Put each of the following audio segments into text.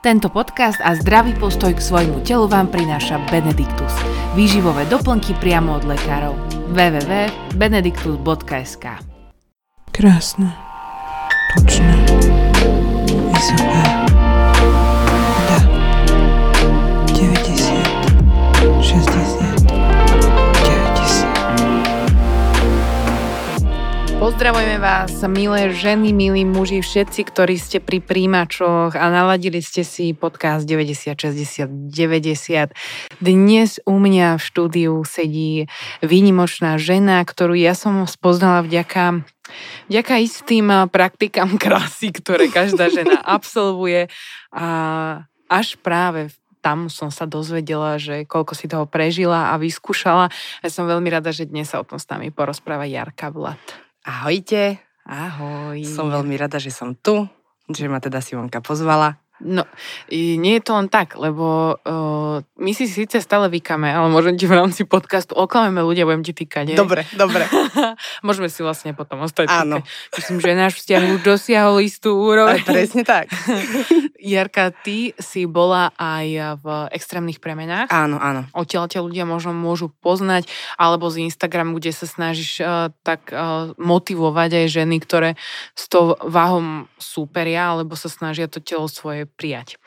Tento podcast a zdravý postoj k svojmu telu vám prináša Benediktus. Výživové doplnky priamo od lekárov. www.benediktus.sk Krásne, tučné, vysoké. Da. 90, 60, Pozdravujeme vás, milé ženy, milí muži, všetci, ktorí ste pri príjimačoch a naladili ste si podcast 90, 60, 90. Dnes u mňa v štúdiu sedí výnimočná žena, ktorú ja som spoznala vďaka Vďaka istým praktikám krásy, ktoré každá žena absolvuje a až práve tam som sa dozvedela, že koľko si toho prežila a vyskúšala. A som veľmi rada, že dnes sa o tom s nami porozpráva Jarka Vlad. Ahojte. Ahoj. Som veľmi rada, že som tu, že ma teda Simonka pozvala. No, nie je to len tak, lebo uh, my si síce stále vykáme, ale môžem ti v rámci podcastu oklameme ľudia, budem ti týkať. Dobre, dobre. Môžeme si vlastne potom ostať. Áno. Týkať. Myslím, že náš vzťah už dosiahol istú úroveň. Aj presne tak. Jarka, ty si bola aj v extrémnych premenách. Áno, áno. Odtiaľ ťa ľudia možno môžu poznať, alebo z Instagramu, kde sa snažíš uh, tak uh, motivovať aj ženy, ktoré s tou váhom súperia, alebo sa snažia to telo svoje prijať.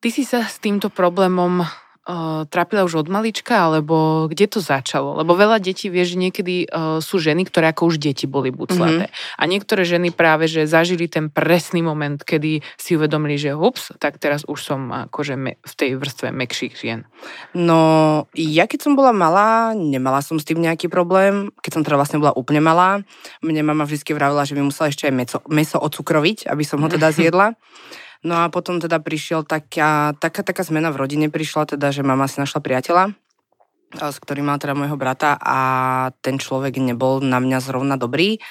Ty si sa s týmto problémom uh, trápila už od malička, alebo kde to začalo? Lebo veľa detí vie, že niekedy uh, sú ženy, ktoré ako už deti boli buclaté. Mm-hmm. A niektoré ženy práve, že zažili ten presný moment, kedy si uvedomili, že ups, tak teraz už som akože me, v tej vrstve mekších žien. No, ja keď som bola malá, nemala som s tým nejaký problém. Keď som teda vlastne bola úplne malá, mne mama vždy vravila, že mi musela ešte aj meso, meso ocukroviť, aby som ho teda zjedla. No a potom teda prišiel taká, taká, taká zmena v rodine prišla, teda, že mama si našla priateľa, s ktorým mal teda môjho brata a ten človek nebol na mňa zrovna dobrý.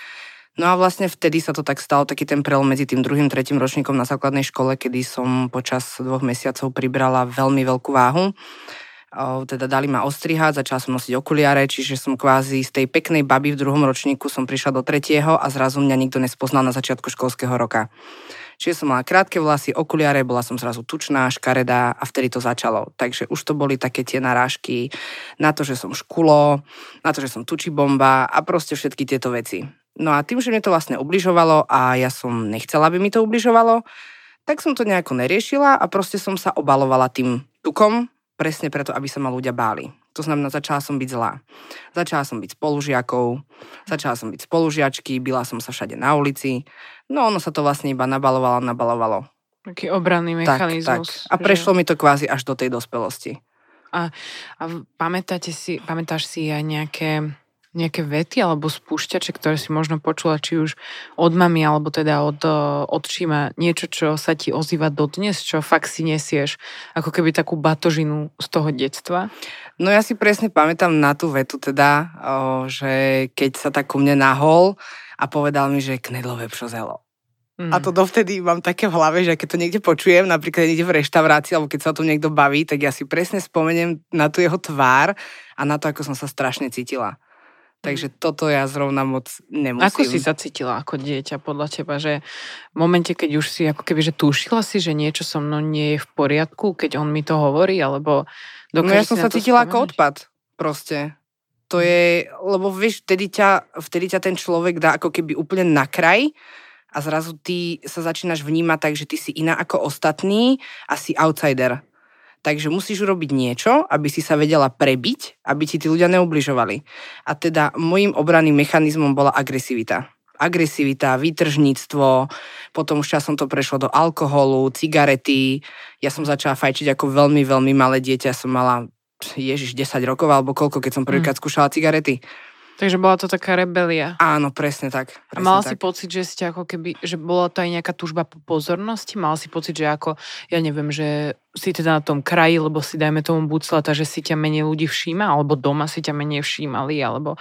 No a vlastne vtedy sa to tak stalo, taký ten prelom medzi tým druhým, tretím ročníkom na základnej škole, kedy som počas dvoch mesiacov pribrala veľmi veľkú váhu. O, teda dali ma ostrihať, začala som nosiť okuliare, čiže som kvázi z tej peknej baby v druhom ročníku som prišla do tretieho a zrazu mňa nikto nespoznal na začiatku školského roka. Čiže som mala krátke vlasy, okuliare, bola som zrazu tučná, škaredá a vtedy to začalo. Takže už to boli také tie narážky na to, že som škulo, na to, že som tučí bomba a proste všetky tieto veci. No a tým, že mne to vlastne ubližovalo a ja som nechcela, aby mi to ubližovalo, tak som to nejako neriešila a proste som sa obalovala tým tukom, presne preto, aby sa ma ľudia báli. To znamená, začala som byť zlá. Začala som byť spolužiakov, začala som byť spolužiačky, byla som sa všade na ulici. No ono sa to vlastne iba nabalovalo, nabalovalo. Taký obranný mechanizmus. Tak, tak. A prešlo že... mi to kvázi až do tej dospelosti. A, a pamätáte si, pamätáš si aj nejaké nejaké vety alebo spúšťače, ktoré si možno počula, či už od mami, alebo teda od, od číma, niečo, čo sa ti ozýva dodnes, čo fakt si nesieš, ako keby takú batožinu z toho detstva? No ja si presne pamätám na tú vetu teda, že keď sa tak ku mne nahol a povedal mi, že knedlové pšozelo. Mm. A to dovtedy mám také v hlave, že keď to niekde počujem, napríklad niekde v reštaurácii, alebo keď sa o tom niekto baví, tak ja si presne spomeniem na tú jeho tvár a na to, ako som sa strašne cítila. Takže mm. toto ja zrovna moc nemusím. Ako si sa cítila ako dieťa podľa teba, že v momente, keď už si ako keby, že tušila si, že niečo so mnou nie je v poriadku, keď on mi to hovorí, alebo No ja som sa cítila ako odpad, proste. To je, lebo vieš, vtedy ťa, vtedy ťa ten človek dá ako keby úplne na kraj a zrazu ty sa začínaš vnímať tak, že ty si iná ako ostatní a si outsider. Takže musíš urobiť niečo, aby si sa vedela prebiť, aby ti tí ľudia neubližovali. A teda môjim obranným mechanizmom bola agresivita. Agresivita, výtržníctvo, potom už časom to prešlo do alkoholu, cigarety. Ja som začala fajčiť ako veľmi, veľmi malé dieťa. Som mala, ježiš, 10 rokov alebo koľko, keď som prvýkrát mm. skúšala cigarety. Takže bola to taká rebelia. Áno, presne tak. Presne a mala tak. si pocit, že ste ako keby, že bola to aj nejaká túžba po pozornosti? Mal si pocit, že ako, ja neviem, že si teda na tom kraji, lebo si dajme tomu buclata, že si ťa menej ľudí všíma, alebo doma si ťa menej všímali, alebo...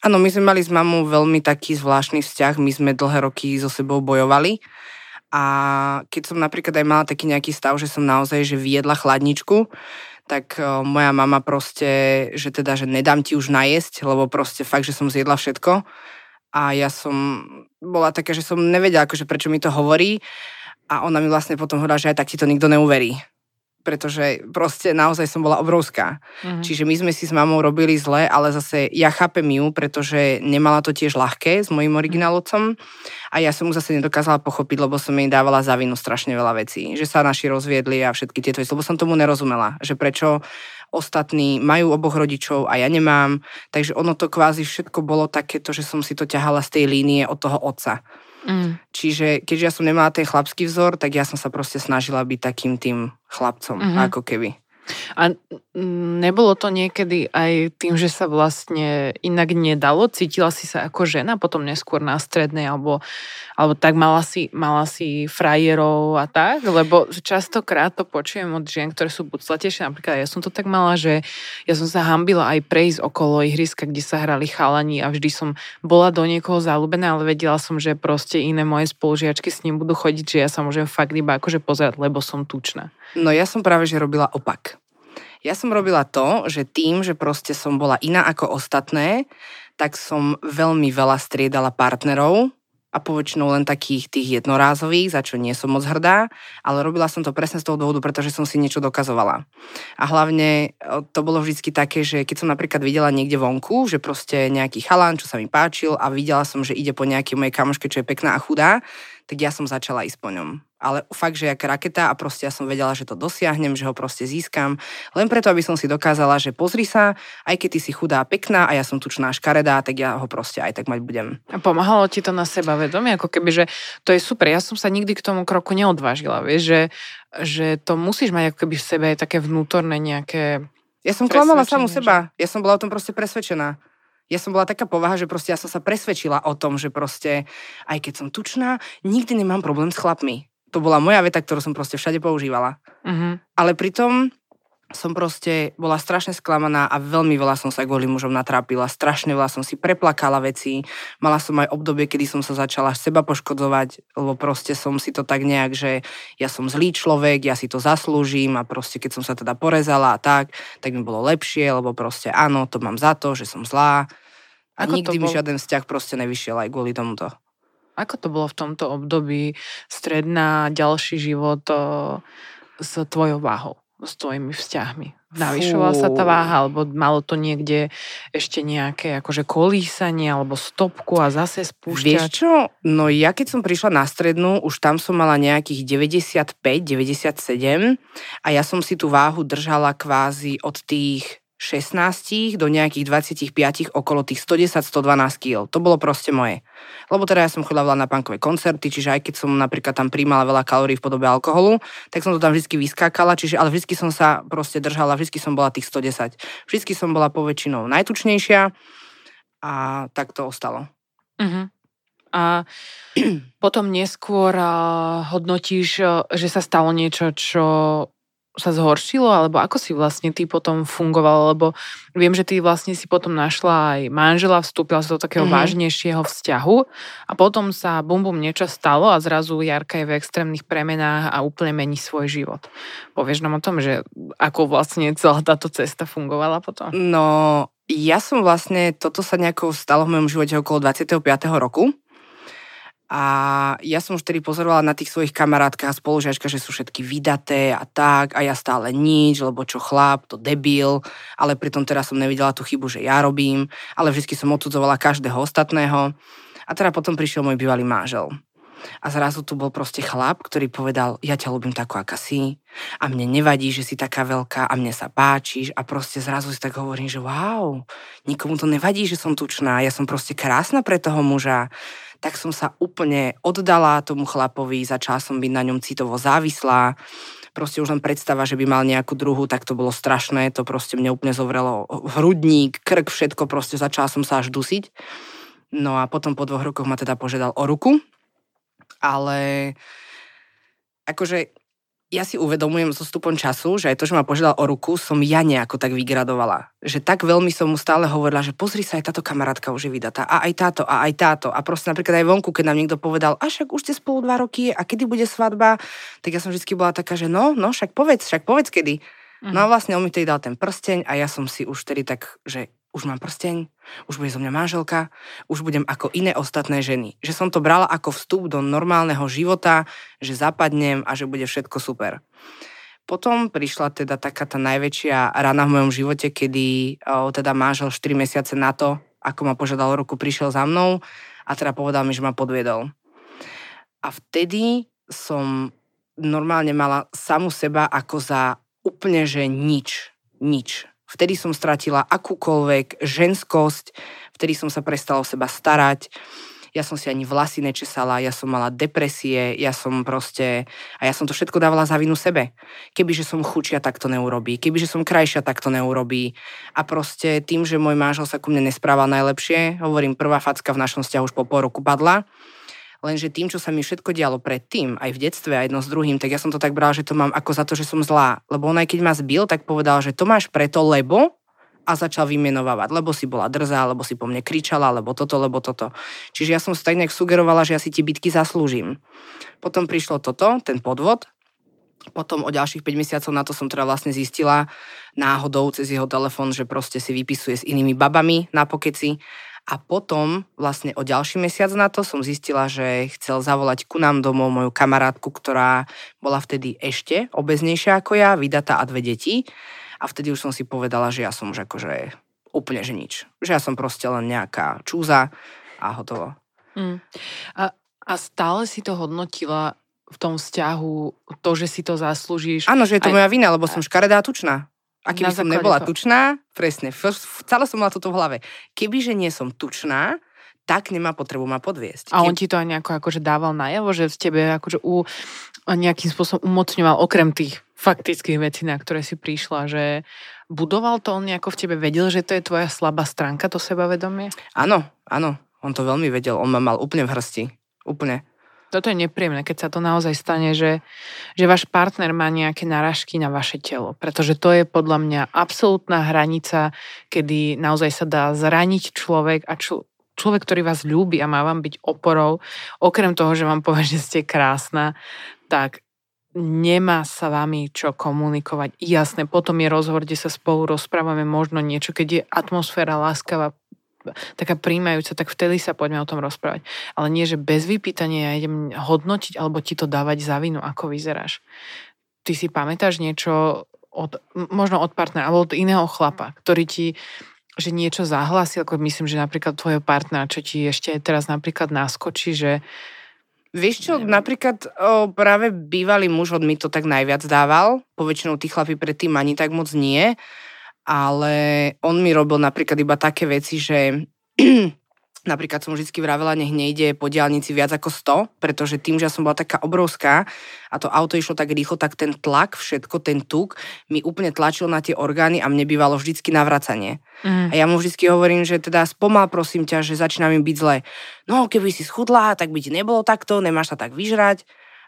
Áno, my sme mali s mamou veľmi taký zvláštny vzťah, my sme dlhé roky so sebou bojovali a keď som napríklad aj mala taký nejaký stav, že som naozaj že viedla chladničku, tak moja mama proste, že teda, že nedám ti už najesť, lebo proste fakt, že som zjedla všetko. A ja som bola taká, že som nevedela, akože prečo mi to hovorí. A ona mi vlastne potom hovorila, že aj tak ti to nikto neuverí pretože proste naozaj som bola obrovská. Mm-hmm. Čiže my sme si s mamou robili zle, ale zase ja chápem ju, pretože nemala to tiež ľahké s mojim originálocom a ja som mu zase nedokázala pochopiť, lebo som jej dávala za vinu strašne veľa vecí. Že sa naši rozviedli a všetky tieto veci, lebo som tomu nerozumela, že prečo ostatní majú oboch rodičov a ja nemám. Takže ono to kvázi všetko bolo takéto, že som si to ťahala z tej línie od toho otca. Mm. Čiže keďže ja som nemala ten chlapský vzor, tak ja som sa proste snažila byť takým tým chlapcom, mm-hmm. ako keby. A nebolo to niekedy aj tým, že sa vlastne inak nedalo? Cítila si sa ako žena, potom neskôr na strednej, alebo, alebo tak mala si, mala si frajerov a tak? Lebo častokrát to počujem od žien, ktoré sú buclatejšie. Napríklad ja som to tak mala, že ja som sa hambila aj prejsť okolo ihriska, kde sa hrali chalani a vždy som bola do niekoho zalúbená, ale vedela som, že proste iné moje spolužiačky s ním budú chodiť, že ja sa môžem fakt iba akože pozerať, lebo som tučná. No ja som práve, že robila opak. Ja som robila to, že tým, že proste som bola iná ako ostatné, tak som veľmi veľa striedala partnerov, a poväčšinou len takých tých jednorázových, za čo nie som moc hrdá, ale robila som to presne z toho dôvodu, pretože som si niečo dokazovala. A hlavne to bolo vždy také, že keď som napríklad videla niekde vonku, že proste nejaký chalán, čo sa mi páčil a videla som, že ide po nejakej mojej kamoške, čo je pekná a chudá, tak ja som začala ísť po ňom ale fakt, že jak raketa a proste ja som vedela, že to dosiahnem, že ho proste získam, len preto, aby som si dokázala, že pozri sa, aj keď ty si chudá a pekná a ja som tučná škaredá, tak ja ho proste aj tak mať budem. A pomáhalo ti to na seba vedomie, ako keby, že to je super, ja som sa nikdy k tomu kroku neodvážila, vieš, že, že to musíš mať ako keby v sebe také vnútorné nejaké ja som klamala samú seba. Ja som bola o tom proste presvedčená. Ja som bola taká povaha, že proste ja som sa presvedčila o tom, že proste, aj keď som tučná, nikdy nemám problém s chlapmi to bola moja veta, ktorú som proste všade používala. Uh-huh. Ale pritom som proste bola strašne sklamaná a veľmi veľa som sa kvôli mužom natrápila, strašne veľa som si preplakala veci, mala som aj obdobie, kedy som sa začala seba poškodzovať, lebo proste som si to tak nejak, že ja som zlý človek, ja si to zaslúžim a proste keď som sa teda porezala a tak, tak mi bolo lepšie, lebo proste áno, to mám za to, že som zlá. Ako nikdy mi žiaden vzťah proste nevyšiel aj kvôli tomuto. Ako to bolo v tomto období stredná, ďalší život o, s tvojou váhou, s tvojimi vzťahmi? Navyšovala sa tá váha, alebo malo to niekde ešte nejaké akože kolísanie, alebo stopku a zase spúšťať? Vieš čo? No ja keď som prišla na strednú, už tam som mala nejakých 95, 97 a ja som si tú váhu držala kvázi od tých 16 do nejakých 25 okolo tých 110-112 kg. To bolo proste moje. Lebo teda ja som chodila na punkové koncerty, čiže aj keď som napríklad tam príjmala veľa kalórií v podobe alkoholu, tak som to tam vždy vyskákala, čiže ale vždy som sa proste držala, vždy som bola tých 110. Vždy som bola poväčšinou najtučnejšia a tak to ostalo. Uh-huh. A potom neskôr hodnotíš, že sa stalo niečo, čo sa zhoršilo, alebo ako si vlastne ty potom fungovala, lebo viem, že ty vlastne si potom našla aj manžela, vstúpila sa do takého mm-hmm. vážnejšieho vzťahu a potom sa bum bum niečo stalo a zrazu Jarka je v extrémnych premenách a úplne mení svoj život. Povieš nám o tom, že ako vlastne celá táto cesta fungovala potom? No, ja som vlastne, toto sa nejako stalo v mojom živote okolo 25. roku a ja som už tedy pozorovala na tých svojich kamarátkach a spolužiačkách, že sú všetky vydaté a tak a ja stále nič, lebo čo chlap, to debil, ale pritom teraz som nevidela tú chybu, že ja robím, ale vždy som odsudzovala každého ostatného. A teda potom prišiel môj bývalý manžel. A zrazu tu bol proste chlap, ktorý povedal, ja ťa ľúbim tako, aká si. A mne nevadí, že si taká veľká a mne sa páčiš. A proste zrazu si tak hovorím, že wow, nikomu to nevadí, že som tučná, ja som proste krásna pre toho muža. Tak som sa úplne oddala tomu chlapovi, začala som byť na ňom citovo závislá. Proste už len predstava, že by mal nejakú druhu, tak to bolo strašné, to proste mne úplne zovrelo hrudník, krk, všetko, proste začala som sa až dusiť. No a potom po dvoch rokoch ma teda požiadal o ruku, ale akože ja si uvedomujem so stupom času, že aj to, že ma požiadal o ruku, som ja nejako tak vygradovala. Že tak veľmi som mu stále hovorila, že pozri sa, aj táto kamarátka už je vydatá, a aj táto, a aj táto. A proste napríklad aj vonku, keď nám niekto povedal, a však už ste spolu dva roky, a kedy bude svadba, tak ja som vždy bola taká, že no, no, však povedz, však povedz kedy. Mm. No a vlastne on mi tedy dal ten prsteň a ja som si už tedy tak, že už mám prsteň, už bude zo mňa manželka, už budem ako iné ostatné ženy. Že som to brala ako vstup do normálneho života, že zapadnem a že bude všetko super. Potom prišla teda taká tá najväčšia rana v mojom živote, kedy o, teda manžel 4 mesiace na to, ako ma požiadal roku, prišiel za mnou a teda povedal mi, že ma podviedol. A vtedy som normálne mala samu seba ako za úplne, že nič. Nič Vtedy som stratila akúkoľvek ženskosť, vtedy som sa prestala o seba starať. Ja som si ani vlasy nečesala, ja som mala depresie, ja som proste... A ja som to všetko dávala za vinu sebe. Kebyže som chučia, tak to neurobí. Kebyže som krajšia, tak to neurobí. A proste tým, že môj manžel sa ku mne nesprával najlepšie, hovorím, prvá facka v našom vzťahu už po pol roku padla, Lenže tým, čo sa mi všetko dialo predtým, aj v detstve, aj jedno s druhým, tak ja som to tak bral, že to mám ako za to, že som zlá. Lebo on aj keď ma zbil, tak povedal, že to máš preto, lebo a začal vymenovávať, lebo si bola drzá, lebo si po mne kričala, lebo toto, lebo toto. Čiže ja som si tak nejak sugerovala, že ja si tie bitky zaslúžim. Potom prišlo toto, ten podvod, potom o ďalších 5 mesiacov na to som teda vlastne zistila náhodou cez jeho telefón, že proste si vypisuje s inými babami na pokeci a potom vlastne o ďalší mesiac na to som zistila, že chcel zavolať ku nám domov moju kamarátku, ktorá bola vtedy ešte obeznejšia ako ja, vydatá a dve deti. A vtedy už som si povedala, že ja som už akože úplne že nič. Že ja som proste len nejaká čúza a hotovo. Mm. A, a stále si to hodnotila v tom vzťahu, to, že si to zaslúžiš. Áno, že je to aj... moja vina, lebo som škaredá tučná. A keby som nebola to... tučná, presne, celé som mala toto v hlave. Keby, že nie som tučná, tak nemá potrebu ma podviesť. A on ti to aj nejako akože dával najavo, že v tebe akože u, nejakým spôsobom umocňoval, okrem tých faktických vecí, na ktoré si prišla, že budoval to on nejako v tebe, vedel, že to je tvoja slabá stránka, to sebavedomie? Áno, áno, on to veľmi vedel, on ma mal úplne v hrsti, úplne toto je nepríjemné, keď sa to naozaj stane, že, že váš partner má nejaké naražky na vaše telo. Pretože to je podľa mňa absolútna hranica, kedy naozaj sa dá zraniť človek a čl- človek, ktorý vás ľúbi a má vám byť oporou, okrem toho, že vám povie, že ste krásna, tak nemá sa vami čo komunikovať. Jasné, potom je rozhovor, kde sa spolu rozprávame možno niečo, keď je atmosféra láskavá, taká príjmajúca, tak vtedy sa poďme o tom rozprávať. Ale nie, že bez vypýtania ja idem hodnotiť alebo ti to dávať za vinu, ako vyzeráš. Ty si pamätáš niečo od, možno od partnera alebo od iného chlapa, ktorý ti že niečo zahlasil, ako myslím, že napríklad tvojho partnera, čo ti ešte teraz napríklad naskočí, že Vieš čo, napríklad o, práve bývalý muž od mi to tak najviac dával, poväčšinou tí chlapi predtým ani tak moc nie ale on mi robil napríklad iba také veci, že napríklad som vždy vravela, nech nejde po diálnici viac ako 100, pretože tým, že ja som bola taká obrovská a to auto išlo tak rýchlo, tak ten tlak, všetko, ten tuk mi úplne tlačil na tie orgány a mne bývalo vždycky navracanie. Mm. A ja mu vždycky hovorím, že teda spomal prosím ťa, že začína mi byť zle. No, keby si schudla, tak by ti nebolo takto, nemáš sa tak vyžrať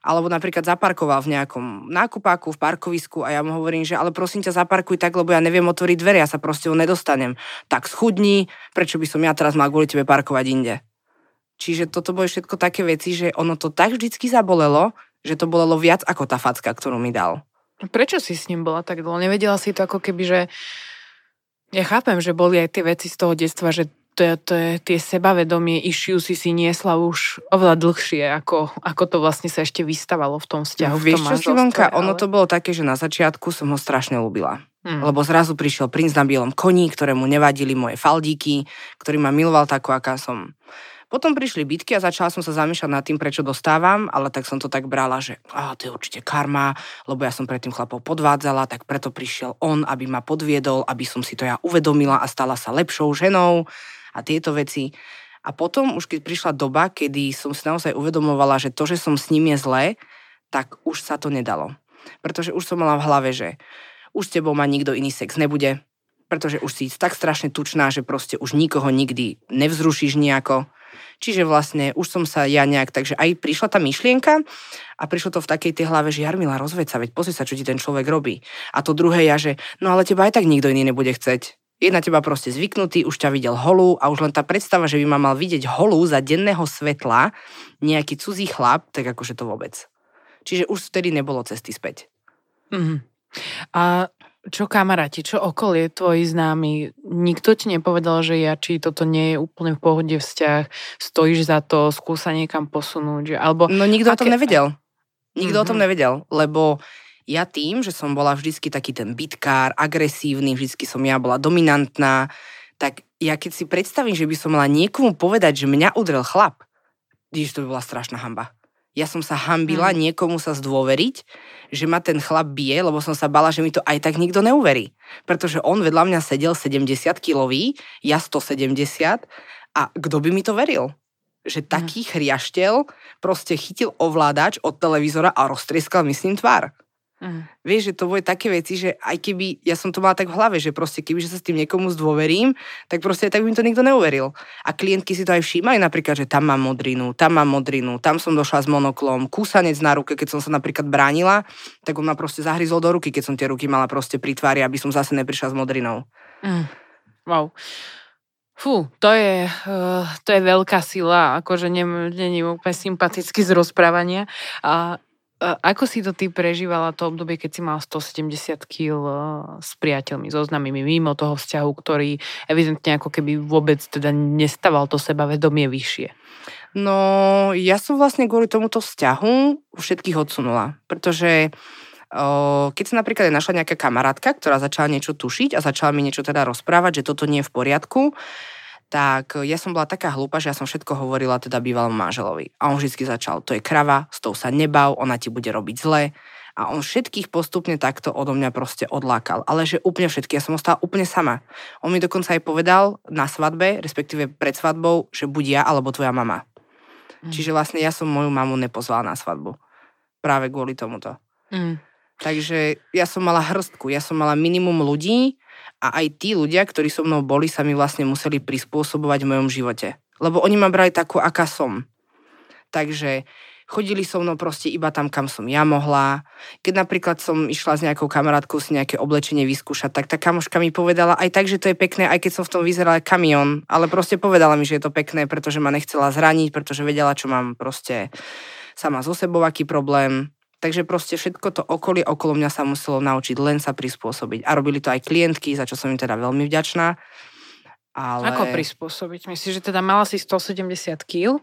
alebo napríklad zaparkoval v nejakom nákupáku, v parkovisku a ja mu hovorím, že ale prosím ťa zaparkuj tak, lebo ja neviem otvoriť dvere, ja sa proste ho nedostanem. Tak schudni, prečo by som ja teraz mal kvôli tebe parkovať inde. Čiže toto boli všetko také veci, že ono to tak vždycky zabolelo, že to bolelo viac ako tá facka, ktorú mi dal. Prečo si s ním bola tak dlho? Nevedela si to ako keby, že ja chápem, že boli aj tie veci z toho detstva, že to to je, tie sebavedomie issue si si niesla už oveľa dlhšie, ako, ako to vlastne sa ešte vystavalo v tom vzťahu. Vieš čo, Sivonka, ale... ono to bolo také, že na začiatku som ho strašne ľúbila. Hmm. Lebo zrazu prišiel princ na bielom koni, ktorému nevadili moje faldíky, ktorý ma miloval tako, aká som. Potom prišli bitky a začala som sa zamýšľať nad tým, prečo dostávam, ale tak som to tak brala, že á, to je určite karma, lebo ja som predtým chlapov podvádzala, tak preto prišiel on, aby ma podviedol, aby som si to ja uvedomila a stala sa lepšou ženou a tieto veci. A potom už keď prišla doba, kedy som si naozaj uvedomovala, že to, že som s ním je zlé, tak už sa to nedalo. Pretože už som mala v hlave, že už s tebou ma nikto iný sex nebude, pretože už si tak strašne tučná, že proste už nikoho nikdy nevzrušíš nejako. Čiže vlastne už som sa ja nejak, takže aj prišla tá myšlienka a prišlo to v takej tej hlave, že Jarmila, rozveď sa, veď pozri sa, čo ti ten človek robí. A to druhé ja, že no ale teba aj tak nikto iný nebude chceť je na teba proste zvyknutý, už ťa videl holú a už len tá predstava, že by ma mal vidieť holú za denného svetla nejaký cudzí chlap, tak akože to vôbec. Čiže už vtedy nebolo cesty späť. Mm-hmm. A čo kamaráti, čo okolie tvoji známi, nikto ti nepovedal, že ja, či toto nie je úplne v pohode vzťah, stojíš za to, skúsa niekam posunúť, že, alebo... No nikto aké... o tom nevedel. Nikto mm-hmm. o tom Mhm. nevedel, lebo ja tým, že som bola vždycky taký ten bitkár, agresívny, vždycky som ja bola dominantná, tak ja keď si predstavím, že by som mala niekomu povedať, že mňa udrel chlap, Ježiš, to by bola strašná hamba. Ja som sa hambila Mm. niekomu sa zdôveriť, že ma ten chlap bije, lebo som sa bala, že mi to aj tak nikto neuverí. Pretože on vedľa mňa sedel 70 kilový, ja 170 a kto by mi to veril? Že taký chriaštel proste chytil ovládač od televízora a roztrieskal myslím tvár. Mm. Vieš, že to boli také veci, že aj keby, ja som to mala tak v hlave, že proste keby že sa s tým niekomu zdôverím, tak proste tak by mi to nikto neuveril. A klientky si to aj všímali napríklad, že tam mám modrinu, tam mám modrinu, tam som došla s monoklom, kúsanec na ruke, keď som sa napríklad bránila, tak on ma proste zahryzol do ruky, keď som tie ruky mala proste pri tvári, aby som zase neprišla s modrinou. Mm. Wow. Fú, to je, uh, to je veľká sila, akože není úplne sympaticky z rozprávania. A ako si to ty prežívala to obdobie, keď si mal 170 kg s priateľmi, so známymi, mimo toho vzťahu, ktorý evidentne ako keby vôbec teda nestaval to sebavedomie vyššie? No, ja som vlastne kvôli tomuto vzťahu všetkých odsunula, pretože keď sa napríklad našla nejaká kamarátka, ktorá začala niečo tušiť a začala mi niečo teda rozprávať, že toto nie je v poriadku, tak ja som bola taká hlúpa, že ja som všetko hovorila teda bývalom manželovi. A on vždy začal, to je krava, s tou sa nebav, ona ti bude robiť zle. A on všetkých postupne takto odo mňa proste odlákal. Ale že úplne všetky, ja som ostala úplne sama. On mi dokonca aj povedal na svadbe, respektíve pred svadbou, že buď ja alebo tvoja mama. Mm. Čiže vlastne ja som moju mamu nepozvala na svadbu. Práve kvôli tomuto. Mm. Takže ja som mala hrstku, ja som mala minimum ľudí a aj tí ľudia, ktorí so mnou boli, sa mi vlastne museli prispôsobovať v mojom živote. Lebo oni ma brali takú, aká som. Takže chodili so mnou proste iba tam, kam som ja mohla. Keď napríklad som išla s nejakou kamarátkou si nejaké oblečenie vyskúšať, tak tá kamoška mi povedala aj tak, že to je pekné, aj keď som v tom vyzerala ako kamión, ale proste povedala mi, že je to pekné, pretože ma nechcela zraniť, pretože vedela, čo mám proste sama so sebou, aký problém. Takže proste všetko to okolie okolo mňa sa muselo naučiť len sa prispôsobiť. A robili to aj klientky, za čo som im teda veľmi vďačná. Ale... Ako prispôsobiť? Myslíš, že teda mala si 170 kg?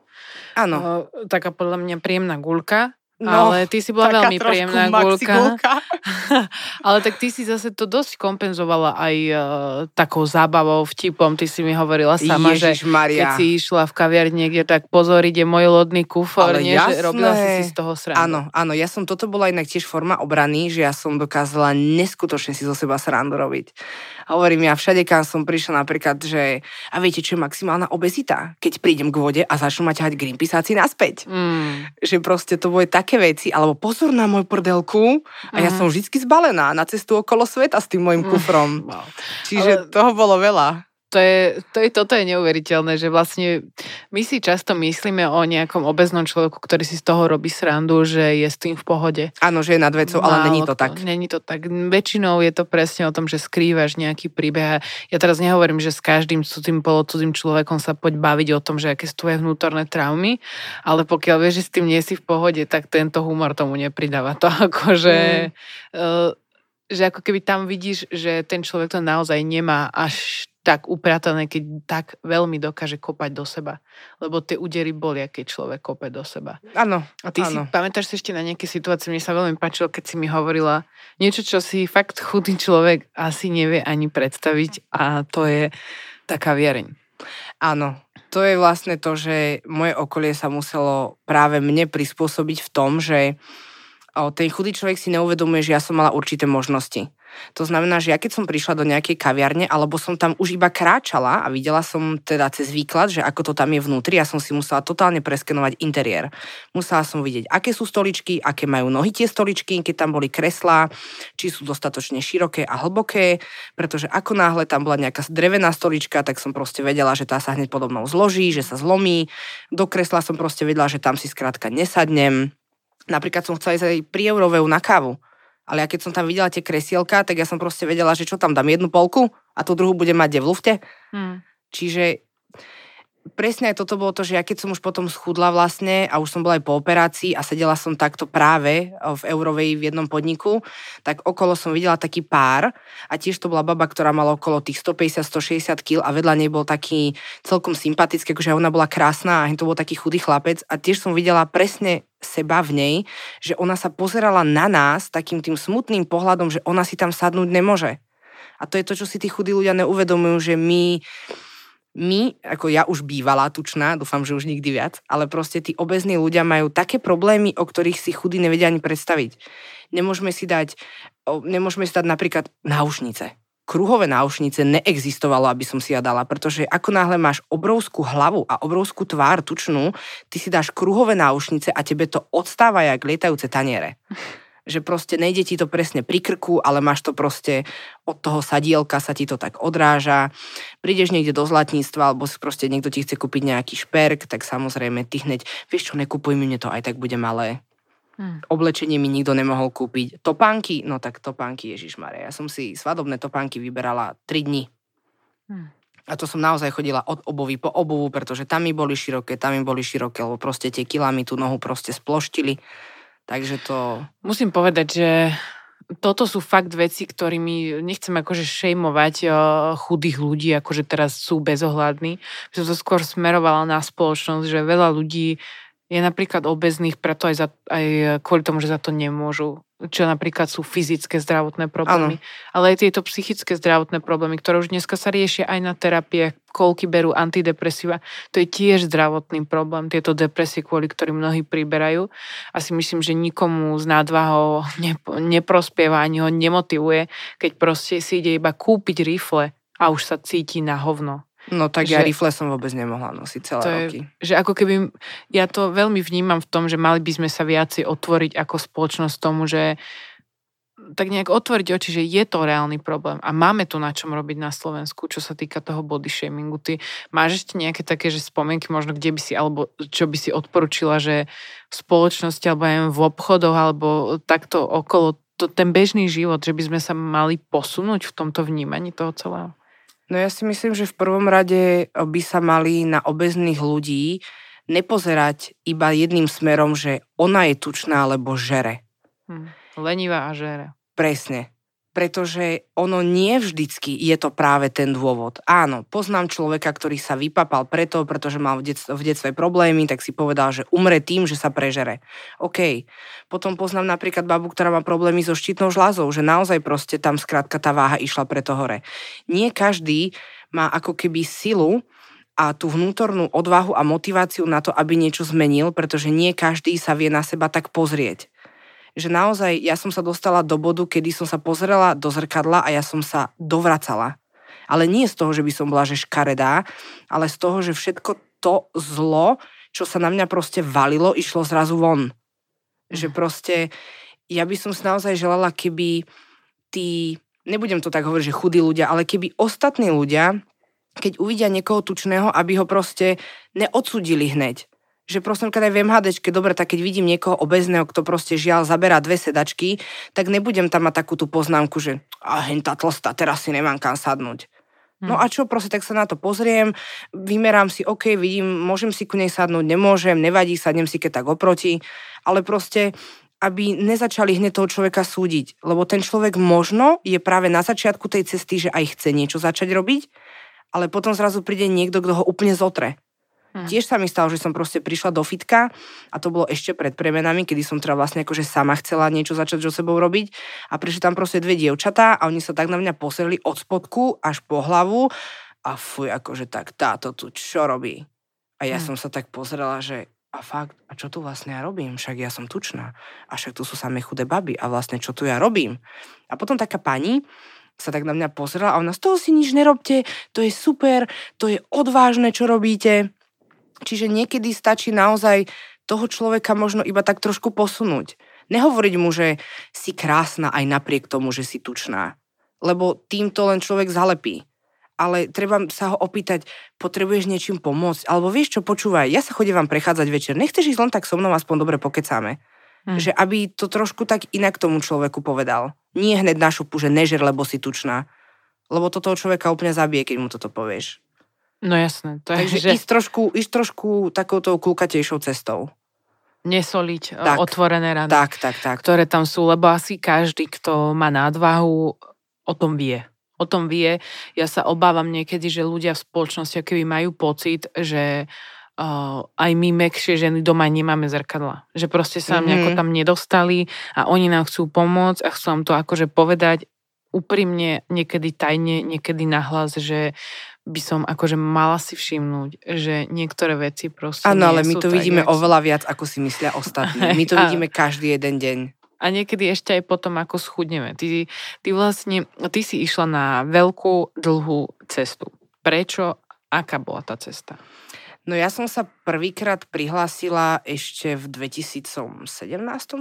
Áno. Taká podľa mňa príjemná guľka. No, ale ty si bola veľmi príjemná guľka. ale tak ty si zase to dosť kompenzovala aj uh, takou zábavou, vtipom. Ty si mi hovorila sama, že Ježiš Maria. keď si išla v kaviarni niekde, tak pozor, ide môj lodný kufor, Ale nie? Že jasné. robila si si z toho srandu. Áno, áno, ja som, toto bola inak tiež forma obrany, že ja som dokázala neskutočne si zo seba srandu robiť. A hovorím, ja všade, kam som prišla napríklad, že a viete, čo je maximálna obezita? Keď prídem k vode a začnú ma ťahať Greenpeaceáci naspäť. Mm. Že proste to boli také veci, alebo pozor na môj prdelku a ja Mhm. som vždy zbalená na cestu okolo sveta s tým môjim Mm. kufrom. Wow. Čiže Ale- toho bolo veľa. To je, to je, toto je neuveriteľné, že vlastne my si často myslíme o nejakom obeznom človeku, ktorý si z toho robí srandu, že je s tým v pohode. Áno, že je nad vecou, ale není to tak. Není to tak. Väčšinou je to presne o tom, že skrývaš nejaký príbeh. Ja teraz nehovorím, že s každým cudzým polocudzým človekom sa poď baviť o tom, že aké sú tvoje vnútorné traumy, ale pokiaľ vieš, že s tým nie si v pohode, tak tento humor tomu nepridáva. To akože... Mm. že ako keby tam vidíš, že ten človek to naozaj nemá až tak upratané, keď tak veľmi dokáže kopať do seba. Lebo tie údery bolia, keď človek kope do seba. Áno, A ty si áno. pamätáš si ešte na nejaké situácie, mne sa veľmi páčilo, keď si mi hovorila niečo, čo si fakt chudý človek asi nevie ani predstaviť a to je taká viereň. Áno, to je vlastne to, že moje okolie sa muselo práve mne prispôsobiť v tom, že ten chudý človek si neuvedomuje, že ja som mala určité možnosti. To znamená, že ja keď som prišla do nejakej kaviarne, alebo som tam už iba kráčala a videla som teda cez výklad, že ako to tam je vnútri, ja som si musela totálne preskenovať interiér. Musela som vidieť, aké sú stoličky, aké majú nohy tie stoličky, keď tam boli kreslá, či sú dostatočne široké a hlboké, pretože ako náhle tam bola nejaká drevená stolička, tak som proste vedela, že tá sa hneď podobnou zloží, že sa zlomí. Do kresla som proste vedela, že tam si skrátka nesadnem. Napríklad som chcela ísť aj pri Euroveu na kávu. Ale ja keď som tam videla tie kresielka, tak ja som proste vedela, že čo tam dám jednu polku a tú druhú budem mať kde v lufte. Hmm. Čiže presne aj toto bolo to, že ja keď som už potom schudla vlastne a už som bola aj po operácii a sedela som takto práve v Eurovej v jednom podniku, tak okolo som videla taký pár a tiež to bola baba, ktorá mala okolo tých 150-160 kg a vedľa nej bol taký celkom sympatický, akože ona bola krásna a to bol taký chudý chlapec a tiež som videla presne seba v nej, že ona sa pozerala na nás takým tým smutným pohľadom, že ona si tam sadnúť nemôže. A to je to, čo si tí chudí ľudia neuvedomujú, že my my, ako ja už bývala tučná, dúfam, že už nikdy viac, ale proste tí obezní ľudia majú také problémy, o ktorých si chudí nevedia ani predstaviť. Nemôžeme si dať, nemôžeme si dať napríklad náušnice. Kruhové náušnice neexistovalo, aby som si ja dala, pretože ako náhle máš obrovskú hlavu a obrovskú tvár tučnú, ty si dáš kruhové náušnice a tebe to odstáva jak lietajúce taniere že proste nejde ti to presne pri krku, ale máš to proste od toho sadielka sa ti to tak odráža. Prídeš niekde do zlatníctva, alebo si proste niekto ti chce kúpiť nejaký šperk, tak samozrejme ty hneď, vieš čo, nekupuj mi, mne to aj tak bude malé. Hmm. Oblečenie mi nikto nemohol kúpiť. Topánky? No tak topánky, Ježiš Mare. Ja som si svadobné topánky vyberala 3 dní. Hmm. A to som naozaj chodila od obovy po obuvu, pretože tam mi boli široké, tam mi boli široké, lebo proste tie kilami tú nohu proste sploštili. Takže to... Musím povedať, že toto sú fakt veci, ktorými nechcem akože šejmovať uh, chudých ľudí, akože teraz sú bezohľadní. Som to skôr smerovala na spoločnosť, že veľa ľudí je napríklad obezných preto aj, za, aj kvôli tomu, že za to nemôžu čo napríklad sú fyzické zdravotné problémy, ano. ale aj tieto psychické zdravotné problémy, ktoré už dneska sa riešia aj na terapie, koľky berú antidepresíva, to je tiež zdravotný problém, tieto depresie, kvôli ktorým mnohí priberajú. A si myslím, že nikomu z nadvahou neprospieva ani ho nemotivuje, keď proste si ide iba kúpiť rifle a už sa cíti na hovno. No tak že, ja rifle som vôbec nemohla nosiť celé to roky. Je, že ako keby, ja to veľmi vnímam v tom, že mali by sme sa viacej otvoriť ako spoločnosť tomu, že tak nejak otvoriť oči, že je to reálny problém a máme tu na čom robiť na Slovensku, čo sa týka toho body shamingu. Ty máš ešte nejaké také, že spomienky možno, kde by si, alebo čo by si odporučila, že v spoločnosti, alebo aj v obchodoch, alebo takto okolo to, ten bežný život, že by sme sa mali posunúť v tomto vnímaní toho celého? No ja si myslím, že v prvom rade by sa mali na obezných ľudí nepozerať iba jedným smerom, že ona je tučná alebo žere. Hm. Lenivá a žere. Presne pretože ono nie vždycky je to práve ten dôvod. Áno, poznám človeka, ktorý sa vypapal preto, pretože mal v, detstve, v detstve problémy, tak si povedal, že umre tým, že sa prežere. OK. Potom poznám napríklad babu, ktorá má problémy so štítnou žľazou, že naozaj proste tam skrátka tá váha išla preto hore. Nie každý má ako keby silu a tú vnútornú odvahu a motiváciu na to, aby niečo zmenil, pretože nie každý sa vie na seba tak pozrieť že naozaj ja som sa dostala do bodu, kedy som sa pozrela do zrkadla a ja som sa dovracala. Ale nie z toho, že by som bola že škaredá, ale z toho, že všetko to zlo, čo sa na mňa proste valilo, išlo zrazu von. Že mhm. proste, ja by som si naozaj želala, keby tí, nebudem to tak hovoriť, že chudí ľudia, ale keby ostatní ľudia, keď uvidia niekoho tučného, aby ho proste neodsudili hneď že prosím, keď aj v MHDčke, dobre, tak keď vidím niekoho obezného, kto proste žiaľ zaberá dve sedačky, tak nebudem tam mať takú tú poznámku, že a hen tá tlstá, teraz si nemám kam sadnúť. Hmm. No a čo, proste tak sa na to pozriem, vymerám si, OK, vidím, môžem si ku nej sadnúť, nemôžem, nevadí, sadnem si keď tak oproti, ale proste aby nezačali hneď toho človeka súdiť. Lebo ten človek možno je práve na začiatku tej cesty, že aj chce niečo začať robiť, ale potom zrazu príde niekto, kto ho úplne zotre. Hmm. Tiež sa mi stalo, že som proste prišla do fitka a to bolo ešte pred premenami, kedy som teda vlastne akože sama chcela niečo začať so sebou robiť a prišli tam proste dve dievčatá a oni sa tak na mňa poserili od spodku až po hlavu a fuj, akože tak táto tu čo robí? A ja hmm. som sa tak pozrela, že a fakt, a čo tu vlastne ja robím? Však ja som tučná. A však tu sú samé chudé baby. A vlastne čo tu ja robím? A potom taká pani sa tak na mňa pozrela a ona, z toho si nič nerobte, to je super, to je odvážne, čo robíte. Čiže niekedy stačí naozaj toho človeka možno iba tak trošku posunúť. Nehovoriť mu, že si krásna aj napriek tomu, že si tučná. Lebo týmto len človek zalepí. Ale treba sa ho opýtať, potrebuješ niečím pomôcť? Alebo vieš čo, počúvaj, ja sa chodím vám prechádzať večer, nechceš ísť len tak so mnou, aspoň dobre pokecáme. Hmm. Že aby to trošku tak inak tomu človeku povedal. Nie hneď na šupu, že nežer, lebo si tučná. Lebo to toho človeka úplne zabije, keď mu toto povieš. No jasné. To Takže je, že ísť trošku, ísť trošku takouto kulkatejšou cestou. nesoliť Tak. tak. otvorené rany, Tak, tak, tak. ktoré tam sú, lebo asi každý, kto má nadvahu, o tom vie. O tom vie. Ja sa obávam niekedy, že ľudia v spoločnosti keby majú pocit, že uh, aj my mekšie ženy doma nemáme zrkadla. Že proste sa nám Mhm. nejako tam nedostali a oni nám chcú pomôcť a chcú nám to akože povedať úprimne, niekedy tajne, niekedy nahlas, že by som akože mala si všimnúť, že niektoré veci proste Áno, ale my to vidíme jak oveľa viac, ako si myslia ostatní. My to vidíme každý jeden deň. A niekedy ešte aj potom, ako schudneme. Ty, ty vlastne, ty si išla na veľkú, dlhú cestu. Prečo? Aká bola tá cesta? No ja som sa prvýkrát prihlásila ešte v 2017,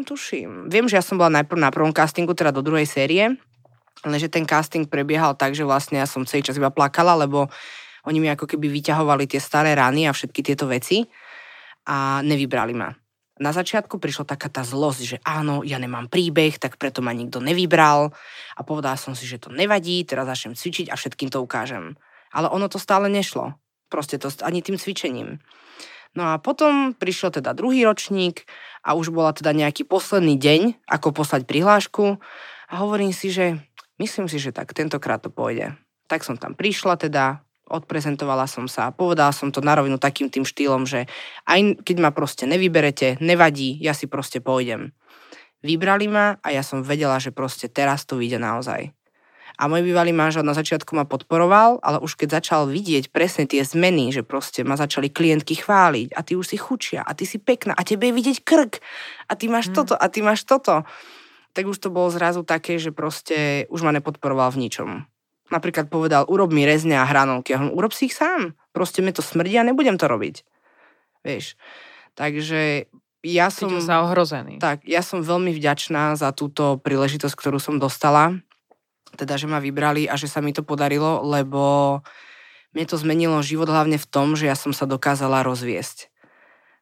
tuším. Viem, že ja som bola najprv na prvom castingu, teda do druhej série, lenže ten casting prebiehal tak, že vlastne ja som celý čas iba plakala, lebo oni mi ako keby vyťahovali tie staré rany a všetky tieto veci a nevybrali ma. Na začiatku prišla taká tá zlosť, že áno, ja nemám príbeh, tak preto ma nikto nevybral a povedala som si, že to nevadí, teraz začnem cvičiť a všetkým to ukážem. Ale ono to stále nešlo. Proste to ani tým cvičením. No a potom prišiel teda druhý ročník a už bola teda nejaký posledný deň, ako poslať prihlášku a hovorím si, že myslím si, že tak tentokrát to pôjde. Tak som tam prišla teda, odprezentovala som sa a povedala som to na rovinu takým tým štýlom, že aj keď ma proste nevyberete, nevadí, ja si proste pôjdem. Vybrali ma a ja som vedela, že proste teraz to vyjde naozaj. A môj bývalý manžel na začiatku ma podporoval, ale už keď začal vidieť presne tie zmeny, že proste ma začali klientky chváliť a ty už si chučia a ty si pekná a tebe je vidieť krk a ty máš Mm. toto a ty máš toto, tak už to bolo zrazu také, že proste už ma nepodporoval v ničom. Napríklad povedal, urob mi rezne a hranolky. Hovorím, urob si ich sám. Proste mi to smrdí a nebudem to robiť. Vieš. Takže ja som... Sa ohrozený. Tak, ja som veľmi vďačná za túto príležitosť, ktorú som dostala. Teda, že ma vybrali a že sa mi to podarilo, lebo mne to zmenilo život hlavne v tom, že ja som sa dokázala rozviesť.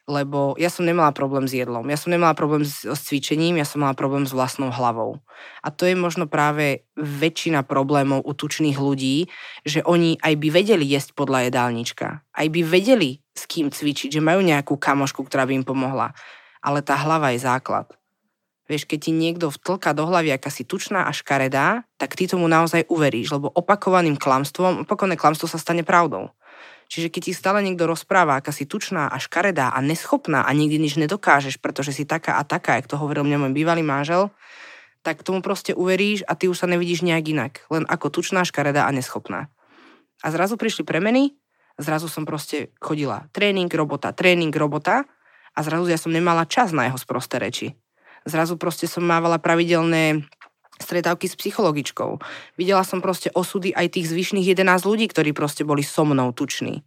Lebo ja som nemala problém s jedlom, ja som nemala problém s, s cvičením, ja som mala problém s vlastnou hlavou. A to je možno práve väčšina problémov u tučných ľudí, že oni aj by vedeli jesť podľa jedálnička. Aj by vedeli, s kým cvičiť, že majú nejakú kamošku, ktorá by im pomohla. Ale tá hlava je základ. Vieš, keď ti niekto vtlka do hlavy, aká tučná a škaredá, tak ty tomu naozaj uveríš, lebo opakovaným klamstvom, opakované klamstvo sa stane pravdou. Čiže keď ti stále niekto rozpráva, aká si tučná a škaredá a neschopná a nikdy nič nedokážeš, pretože si taká a taká, jak to hovoril mňa môj bývalý manžel, tak tomu proste uveríš a ty už sa nevidíš nejak inak. Len ako tučná, škaredá a neschopná. A zrazu prišli premeny, zrazu som proste chodila tréning, robota, tréning, robota a zrazu ja som nemala čas na jeho sprosté reči. Zrazu proste som mávala pravidelné stretávky s psychologičkou. Videla som proste osudy aj tých zvyšných 11 ľudí, ktorí proste boli so mnou tuční.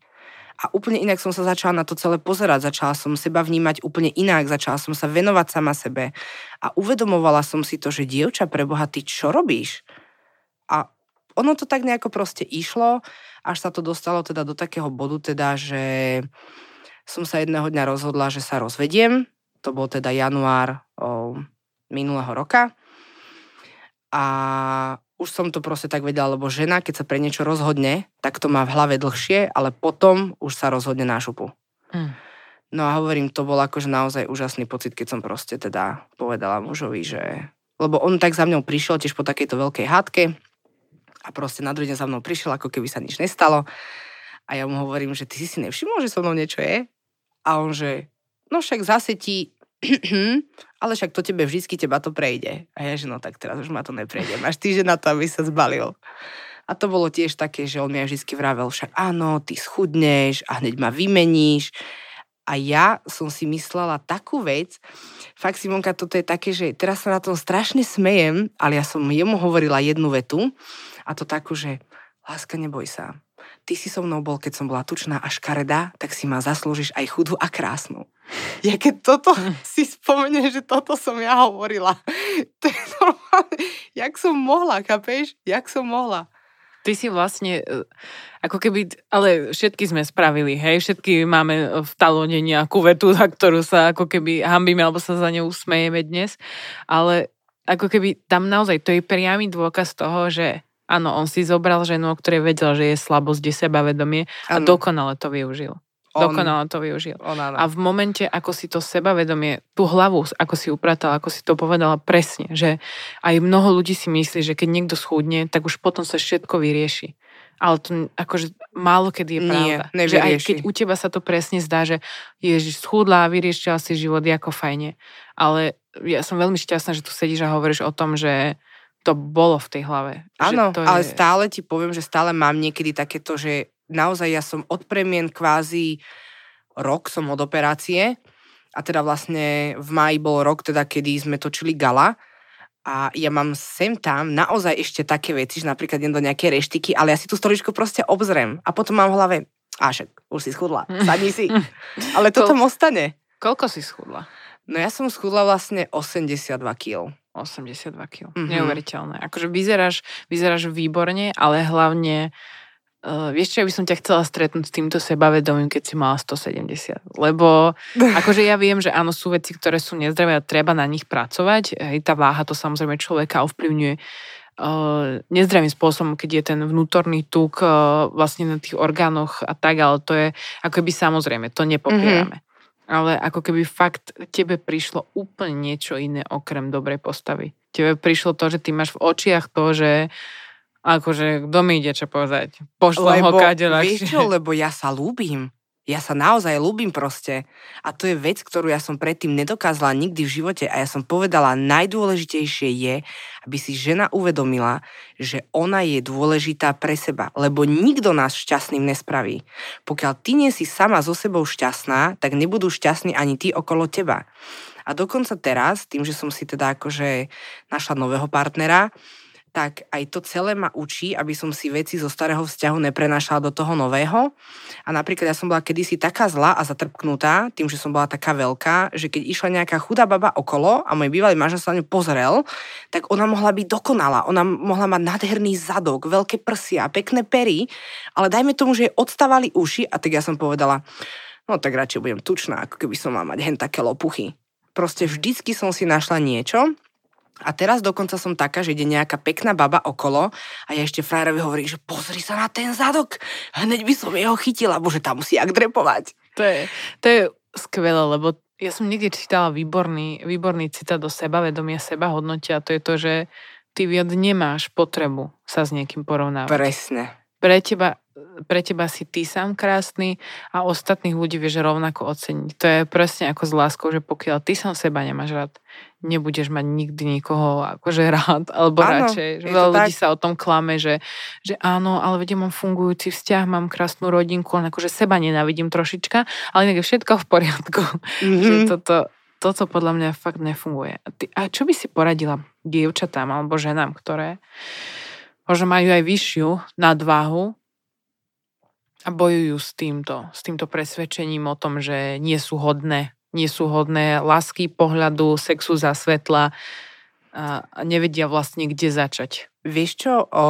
A úplne inak som sa začala na to celé pozerať, začala som seba vnímať úplne inak, začala som sa venovať sama sebe a uvedomovala som si to, že dievča pre Boha, ty čo robíš? A ono to tak nejako proste išlo, až sa to dostalo teda do takého bodu, teda, že som sa jedného dňa rozhodla, že sa rozvediem. To bol teda január o, minulého roka. A už som to proste tak vedela, lebo žena, keď sa pre niečo rozhodne, tak to má v hlave dlhšie, ale potom už sa rozhodne na šupu. Mm. No a hovorím, to bol akože naozaj úžasný pocit, keď som proste teda povedala mužovi, že... Lebo on tak za mňou prišiel tiež po takejto veľkej hádke a proste na druhý deň za mnou prišiel, ako keby sa nič nestalo. A ja mu hovorím, že ty si si nevšimol, že so mnou niečo je? A on, že no však zase ti... ale však to tebe vždycky teba to prejde. A ja, že no tak teraz už ma to neprejde. Máš týždeň na to, aby sa zbalil. A to bolo tiež také, že on mi aj vždy vravel, však áno, ty schudneš a hneď ma vymeníš. A ja som si myslela takú vec, fakt Simonka, toto je také, že teraz sa na tom strašne smejem, ale ja som jemu hovorila jednu vetu a to takú, že láska, neboj sa. Ty si so mnou bol, keď som bola tučná a škaredá, tak si ma zaslúžiš aj chudú a krásnu. Ja keď toto si spomenie, že toto som ja hovorila, to je normálne, jak som mohla, kapeš? Jak som mohla? Ty si vlastne, e, ako keby, ale všetky sme spravili, hej, všetky máme v talóne nejakú vetu, za ktorú sa ako keby hambíme, alebo sa za ňou usmejeme dnes, ale ako keby tam naozaj to je priamy dôkaz toho, že Áno, on si zobral ženu, o ktorej vedel, že je slabosť, je sebavedomie a Áno. dokonale to využil. On- Dokonale to využil. On, áno. A v momente, ako si to sebavedomie, tú hlavu, ako si upratala, ako si to povedala presne, že aj mnoho ľudí si myslí, že keď niekto schudne, tak už potom sa všetko vyrieši. Ale to akože málo kedy je Nie, pravda. že aj keď u teba sa to presne zdá, že ježiš, schudla, vyriešila si život, ako fajne. Ale ja som veľmi šťastná, že tu sedíš a hovoríš o tom, že to bolo v tej hlave. Áno, ale je... stále ti poviem, že stále mám niekedy takéto, že naozaj ja som od premien kvázi rok som od operácie a teda vlastne v máji bol rok, teda kedy sme točili gala a ja mám sem tam naozaj ešte také veci, že napríklad idem do nejakej reštiky, ale ja si tú stoličku proste obzriem a potom mám v hlave, a však, už si schudla, sadni si. Ale to tam ostane. Koľko si schudla? No ja som schudla vlastne 82 kg. 82 kg. Mhm. Neuveriteľné. Akože vyzeráš, vyzeráš výborne, ale hlavne Uh, vieš čo, ja by som ťa chcela stretnúť s týmto sebavedomím, keď si mala 170. Lebo akože ja viem, že áno, sú veci, ktoré sú nezdravé a treba na nich pracovať. Hej, tá váha to samozrejme človeka ovplyvňuje uh, nezdravým spôsobom, keď je ten vnútorný tuk uh, vlastne na tých orgánoch a tak, ale to je ako keby samozrejme, to nepopierame. Ale ako keby fakt tebe prišlo úplne niečo iné okrem dobrej postavy. Tebe prišlo to, že ty máš v očiach to, že akože kto mi ide čo povedať. Pošlom ho kade vieš čo, lebo ja sa ľúbim. Ja sa naozaj ľúbim proste. A to je vec, ktorú ja som predtým nedokázala nikdy v živote. A ja som povedala, najdôležitejšie je, aby si žena uvedomila, že ona je dôležitá pre seba. Lebo nikto nás šťastným nespraví. Pokiaľ ty nie si sama so sebou šťastná, tak nebudú šťastní ani tí okolo teba. A dokonca teraz, tým, že som si teda akože našla nového partnera, tak aj to celé ma učí, aby som si veci zo starého vzťahu neprenášala do toho nového. A napríklad ja som bola kedysi taká zlá a zatrpknutá, tým, že som bola taká veľká, že keď išla nejaká chudá baba okolo a môj bývalý manžel sa na ňu pozrel, tak ona mohla byť dokonalá. Ona mohla mať nádherný zadok, veľké prsia, pekné pery, ale dajme tomu, že jej odstávali uši a tak ja som povedala, no tak radšej budem tučná, ako keby som mala mať hen také lopuchy. Proste vždycky som si našla niečo, a teraz dokonca som taká, že ide nejaká pekná baba okolo a ja ešte frajerovi hovorím, že pozri sa na ten zadok, hneď by som jeho chytila, bože, tam musí jak drepovať. To je, to je skvelé, lebo ja som niekde čítala výborný, výborný citát do sebavedomia, sebahodnotia a to je to, že ty viac nemáš potrebu sa s niekým porovnávať. Presne. Pre teba, pre teba si ty sám krásny a ostatných ľudí vieš rovnako oceniť. To je presne ako s láskou, že pokiaľ ty sám seba nemáš rád, nebudeš mať nikdy nikoho akože rád, alebo Áno, radšej. Že veľa ľudí tak. sa o tom klame, že, že áno, ale vedem, mám fungujúci vzťah, mám krásnu rodinku, len akože seba nenávidím trošička, ale inak je všetko v poriadku. Mhm. Že toto, toto podľa mňa fakt nefunguje. A, ty, a čo by si poradila dievčatám alebo ženám, ktoré možno majú aj vyššiu nadváhu a bojujú s týmto, s týmto presvedčením o tom, že nie sú hodné, nie sú hodné lásky, pohľadu, sexu za svetla a, nevedia vlastne, kde začať. Vieš čo, o,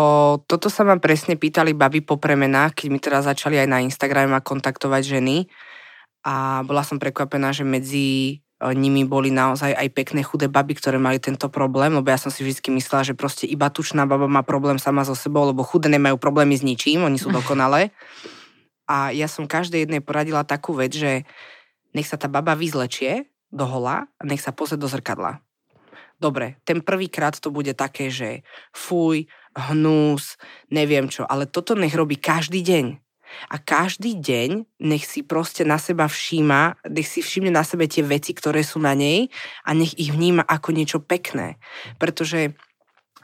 toto sa ma presne pýtali baby po premenách, keď mi teda začali aj na Instagrame ma kontaktovať ženy a bola som prekvapená, že medzi nimi boli naozaj aj pekné chudé baby, ktoré mali tento problém, lebo ja som si vždy myslela, že proste iba tučná baba má problém sama so sebou, lebo chudé nemajú problémy s ničím, oni sú dokonalé. A ja som každej jednej poradila takú vec, že nech sa tá baba vyzlečie do hola a nech sa pozrie do zrkadla. Dobre, ten prvýkrát to bude také, že fuj, hnus, neviem čo, ale toto nech robí každý deň. A každý deň nech si proste na seba všíma, nech si všimne na sebe tie veci, ktoré sú na nej a nech ich vníma ako niečo pekné. Pretože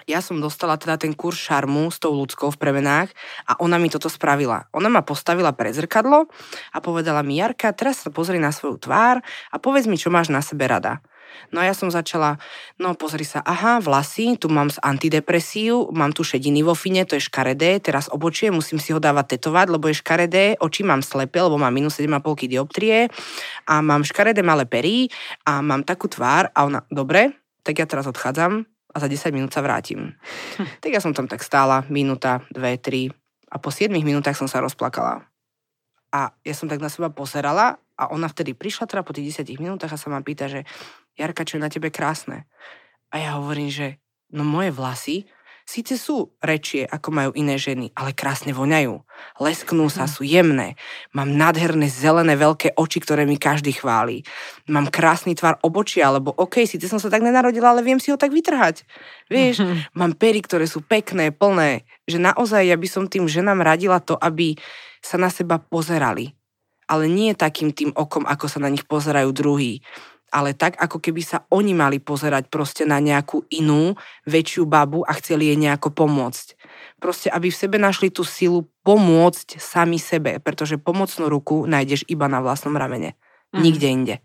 ja som dostala teda ten kurz šarmu s tou ľudskou v premenách a ona mi toto spravila. Ona ma postavila pred zrkadlo a povedala mi, Jarka, teraz sa pozri na svoju tvár a povedz mi, čo máš na sebe rada. No a ja som začala, no pozri sa, aha, vlasy, tu mám z antidepresíu, mám tu šediny vo fine, to je škaredé, teraz obočie, musím si ho dávať tetovať, lebo je škaredé, oči mám slepe, lebo mám minus 7,5 dioptrie a mám škaredé malé pery a mám takú tvár a ona, dobre, tak ja teraz odchádzam a za 10 minút sa vrátim. tak ja som tam tak stála, minúta, dve, tri a po 7 minútach som sa rozplakala. A ja som tak na seba pozerala a ona vtedy prišla teda po tých 10 minútach a sa ma pýta, že Jarka, čo je na tebe krásne? A ja hovorím, že no moje vlasy Síce sú rečie, ako majú iné ženy, ale krásne voňajú. Lesknú sa, sú jemné. Mám nádherné zelené veľké oči, ktoré mi každý chváli. Mám krásny tvar obočia, alebo OK, síce som sa tak nenarodila, ale viem si ho tak vytrhať. Vieš, mám pery, ktoré sú pekné, plné. Že naozaj ja by som tým ženám radila to, aby sa na seba pozerali. Ale nie takým tým okom, ako sa na nich pozerajú druhí ale tak, ako keby sa oni mali pozerať proste na nejakú inú, väčšiu babu a chceli jej nejako pomôcť. Proste, aby v sebe našli tú silu pomôcť sami sebe, pretože pomocnú ruku nájdeš iba na vlastnom ramene. Mm. Nikde inde.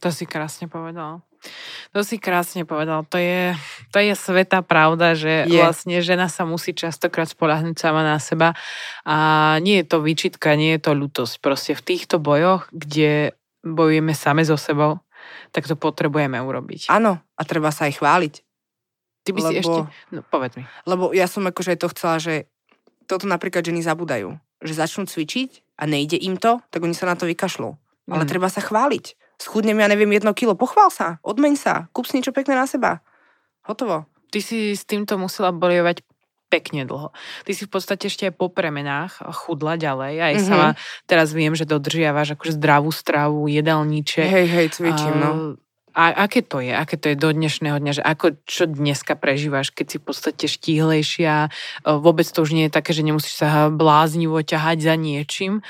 To si krásne povedal. To si krásne povedal. To je, to je sveta pravda, že je. vlastne žena sa musí častokrát spolahnuť sama na seba a nie je to výčitka, nie je to ľutosť. Proste v týchto bojoch, kde bojujeme same so sebou, tak to potrebujeme urobiť. Áno, a treba sa aj chváliť. Ty by lebo, si ešte... No, povedz mi. Lebo ja som akože to chcela, že toto napríklad ženy zabudajú. Že začnú cvičiť a nejde im to, tak oni sa na to vykašľú. Mm. Ale treba sa chváliť. Schudnem, ja neviem, jedno kilo. Pochvál sa, odmeň sa, kúp si niečo pekné na seba. Hotovo. Ty si s týmto musela bojovať pekne dlho. Ty si v podstate ešte aj po premenách chudla ďalej. Aj mm-hmm. sama teraz viem, že dodržiavaš akože zdravú stravu, jedálniček. Hej, hej, cvičím, no. A aké to je? Aké to je do dnešného dňa? Že ako, čo dneska prežívaš, keď si v podstate štíhlejšia? Vôbec to už nie je také, že nemusíš sa bláznivo ťahať za niečím.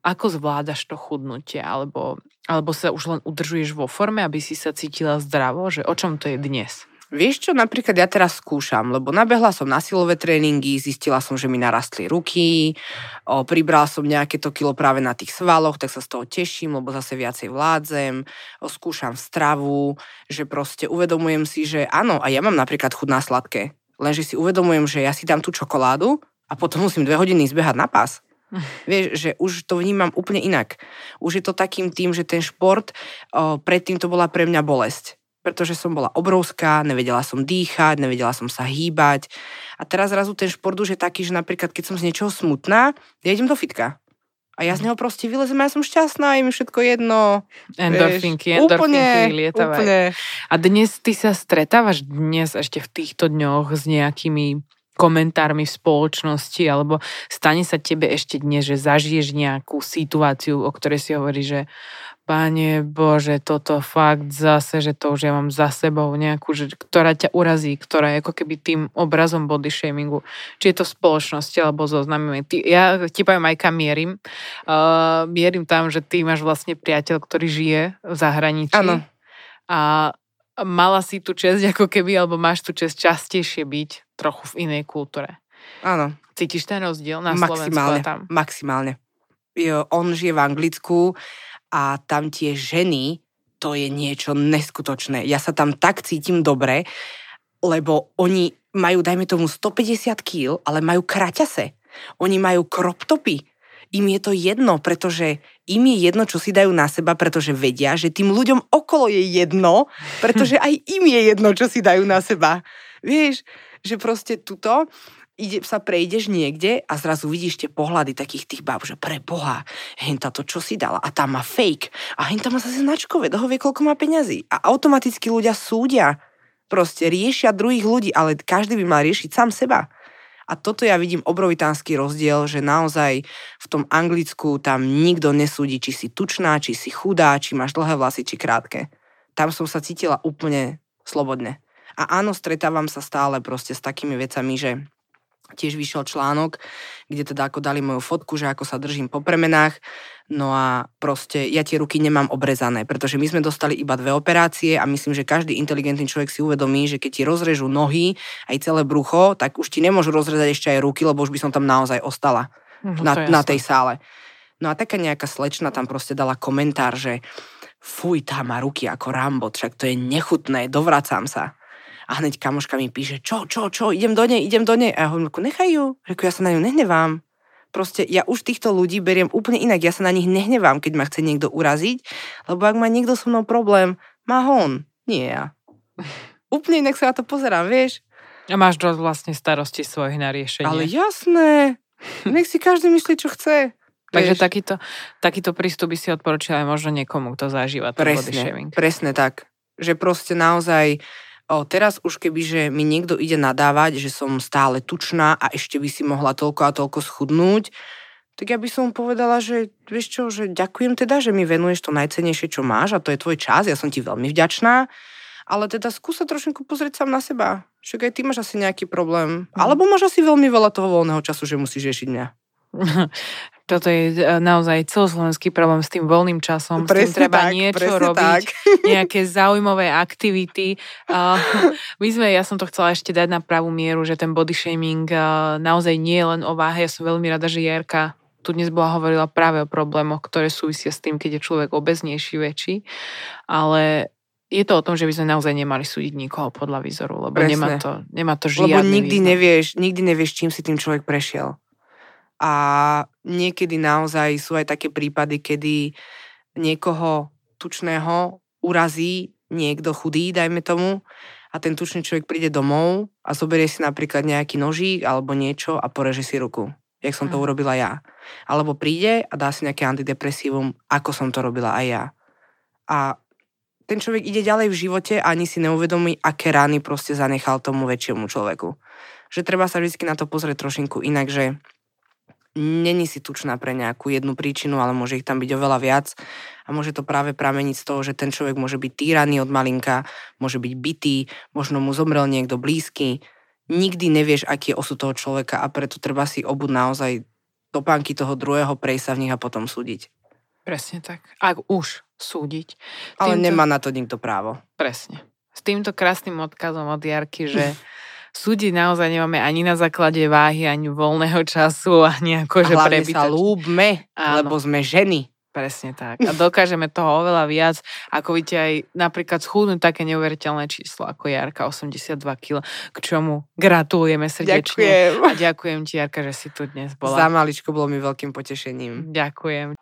Ako zvládaš to chudnutie? Alebo, alebo sa už len udržuješ vo forme, aby si sa cítila zdravo? Že o čom to je dnes? Vieš čo, napríklad ja teraz skúšam, lebo nabehla som na silové tréningy, zistila som, že mi narastli ruky, o, pribral som nejaké to kilo práve na tých svaloch, tak sa z toho teším, lebo zase viacej vládzem, o, skúšam stravu, že proste uvedomujem si, že áno, a ja mám napríklad chud na sladké, lenže si uvedomujem, že ja si dám tú čokoládu a potom musím dve hodiny zbehať na pás. Vieš, že už to vnímam úplne inak. Už je to takým tým, že ten šport, o, predtým to bola pre mňa bolesť pretože som bola obrovská, nevedela som dýchať, nevedela som sa hýbať. A teraz zrazu ten šport už je taký, že napríklad keď som z niečoho smutná, ja idem do fitka. A ja z neho proste vylezem, ja som šťastná, je mi všetko jedno. Endorfinky, endorfinky lietávajú. Úplne. A dnes ty sa stretávaš dnes ešte v týchto dňoch s nejakými komentármi v spoločnosti, alebo stane sa tebe ešte dnes, že zažiješ nejakú situáciu, o ktorej si hovorí, že Pane Bože, toto fakt zase, že to už ja mám za sebou nejakú, že, ktorá ťa urazí, ktorá je ako keby tým obrazom body shamingu. Či je to v spoločnosti alebo so znamými. Ty, ja ti poviem aj kam mierim. Uh, mierim tam, že ty máš vlastne priateľ, ktorý žije v zahraničí. Áno. A mala si tu čest ako keby, alebo máš tu čest častejšie byť trochu v inej kultúre. Áno. Cítiš ten rozdiel na maximálne, Slovensku a tam? Maximálne. Jo, on žije v Anglicku a tam tie ženy, to je niečo neskutočné. Ja sa tam tak cítim dobre, lebo oni majú, dajme tomu, 150 kg, ale majú kraťase. Oni majú crop topy. Im je to jedno, pretože im je jedno, čo si dajú na seba, pretože vedia, že tým ľuďom okolo je jedno, pretože aj im je jedno, čo si dajú na seba. Vieš, že proste tuto ide, sa prejdeš niekde a zrazu vidíš tie pohľady takých tých báb, že pre Boha, henta to čo si dala a tam má fake a henta má zase značkové, toho vie, koľko má peňazí. A automaticky ľudia súdia, proste riešia druhých ľudí, ale každý by mal riešiť sám seba. A toto ja vidím obrovitánsky rozdiel, že naozaj v tom Anglicku tam nikto nesúdi, či si tučná, či si chudá, či máš dlhé vlasy, či krátke. Tam som sa cítila úplne slobodne. A áno, stretávam sa stále proste s takými vecami, že tiež vyšiel článok, kde teda ako dali moju fotku, že ako sa držím po premenách. No a proste ja tie ruky nemám obrezané, pretože my sme dostali iba dve operácie a myslím, že každý inteligentný človek si uvedomí, že keď ti rozrežú nohy, aj celé brucho, tak už ti nemôžu rozrezať ešte aj ruky, lebo už by som tam naozaj ostala no, na, na tej sále. No a taká nejaká slečna tam proste dala komentár, že fuj, tá má ruky ako Rambo, však to je nechutné, dovracam sa. A hneď kamoška mi píše, čo, čo, čo, idem do nej, idem do nej. A ja hovorím, nechaj ju. Reku, ja sa na ňu nehnevám. Proste ja už týchto ľudí beriem úplne inak. Ja sa na nich nehnevám, keď ma chce niekto uraziť, lebo ak má niekto so mnou problém, má on, nie ja. úplne inak sa na to pozerám, vieš. A máš dosť vlastne starosti svojich na riešenie. Ale jasné. Nech si každý myslí, čo chce. Takže takýto, takýto prístup by si odporúčala aj možno niekomu, kto zažíva ten presne, body shaming. Presne tak. Že proste naozaj O, teraz už keby, že mi niekto ide nadávať, že som stále tučná a ešte by si mohla toľko a toľko schudnúť, tak ja by som povedala, že vieš čo, že ďakujem teda, že mi venuješ to najcenejšie, čo máš a to je tvoj čas, ja som ti veľmi vďačná, ale teda skúsa trošku pozrieť sám na seba. Však aj ty máš asi nejaký problém. Mm. Alebo máš asi veľmi veľa toho voľného času, že musíš riešiť mňa. Toto je e, naozaj celoslovenský problém s tým voľným časom. Presne s tým treba tak, niečo robiť, tak. nejaké zaujímavé aktivity. Uh, my sme, ja som to chcela ešte dať na pravú mieru, že ten body shaming uh, naozaj nie je len o váhe. Ja som veľmi rada, že Jerka tu dnes bola hovorila práve o problémoch, ktoré súvisia s tým, keď je človek obeznejší, väčší. Ale je to o tom, že by sme naozaj nemali súdiť nikoho podľa výzoru, lebo Presne. nemá to, nemá to Lebo žiadny nikdy význam. nevieš, nikdy nevieš, čím si tým človek prešiel. A niekedy naozaj sú aj také prípady, kedy niekoho tučného urazí niekto chudý, dajme tomu, a ten tučný človek príde domov a zoberie si napríklad nejaký nožík alebo niečo a poreže si ruku, jak som to urobila ja. Alebo príde a dá si nejaké antidepresívum, ako som to robila aj ja. A ten človek ide ďalej v živote a ani si neuvedomí, aké rány proste zanechal tomu väčšiemu človeku. Že treba sa vždy na to pozrieť trošinku inak, že není si tučná pre nejakú jednu príčinu, ale môže ich tam byť oveľa viac a môže to práve prameniť z toho, že ten človek môže byť týraný od malinka, môže byť bitý, možno mu zomrel niekto blízky. Nikdy nevieš, aký je osud toho človeka a preto treba si obud naozaj topánky toho druhého, prejsť sa v nich a potom súdiť. Presne tak. Ak už súdiť. Ale Týmto- nemá na to nikto právo. Presne. S týmto krásnym odkazom od Jarky, že súdiť naozaj nemáme ani na základe váhy, ani voľného času, ani ako, A že hlavne sa prebytočne. lúbme, Áno. lebo sme ženy. Presne tak. A dokážeme toho oveľa viac, ako vidíte aj napríklad schudnúť také neuveriteľné číslo ako Jarka, 82 kg, k čomu gratulujeme srdečne. Ďakujem. A ďakujem ti, Jarka, že si tu dnes Za bola. maličko bolo mi veľkým potešením. Ďakujem.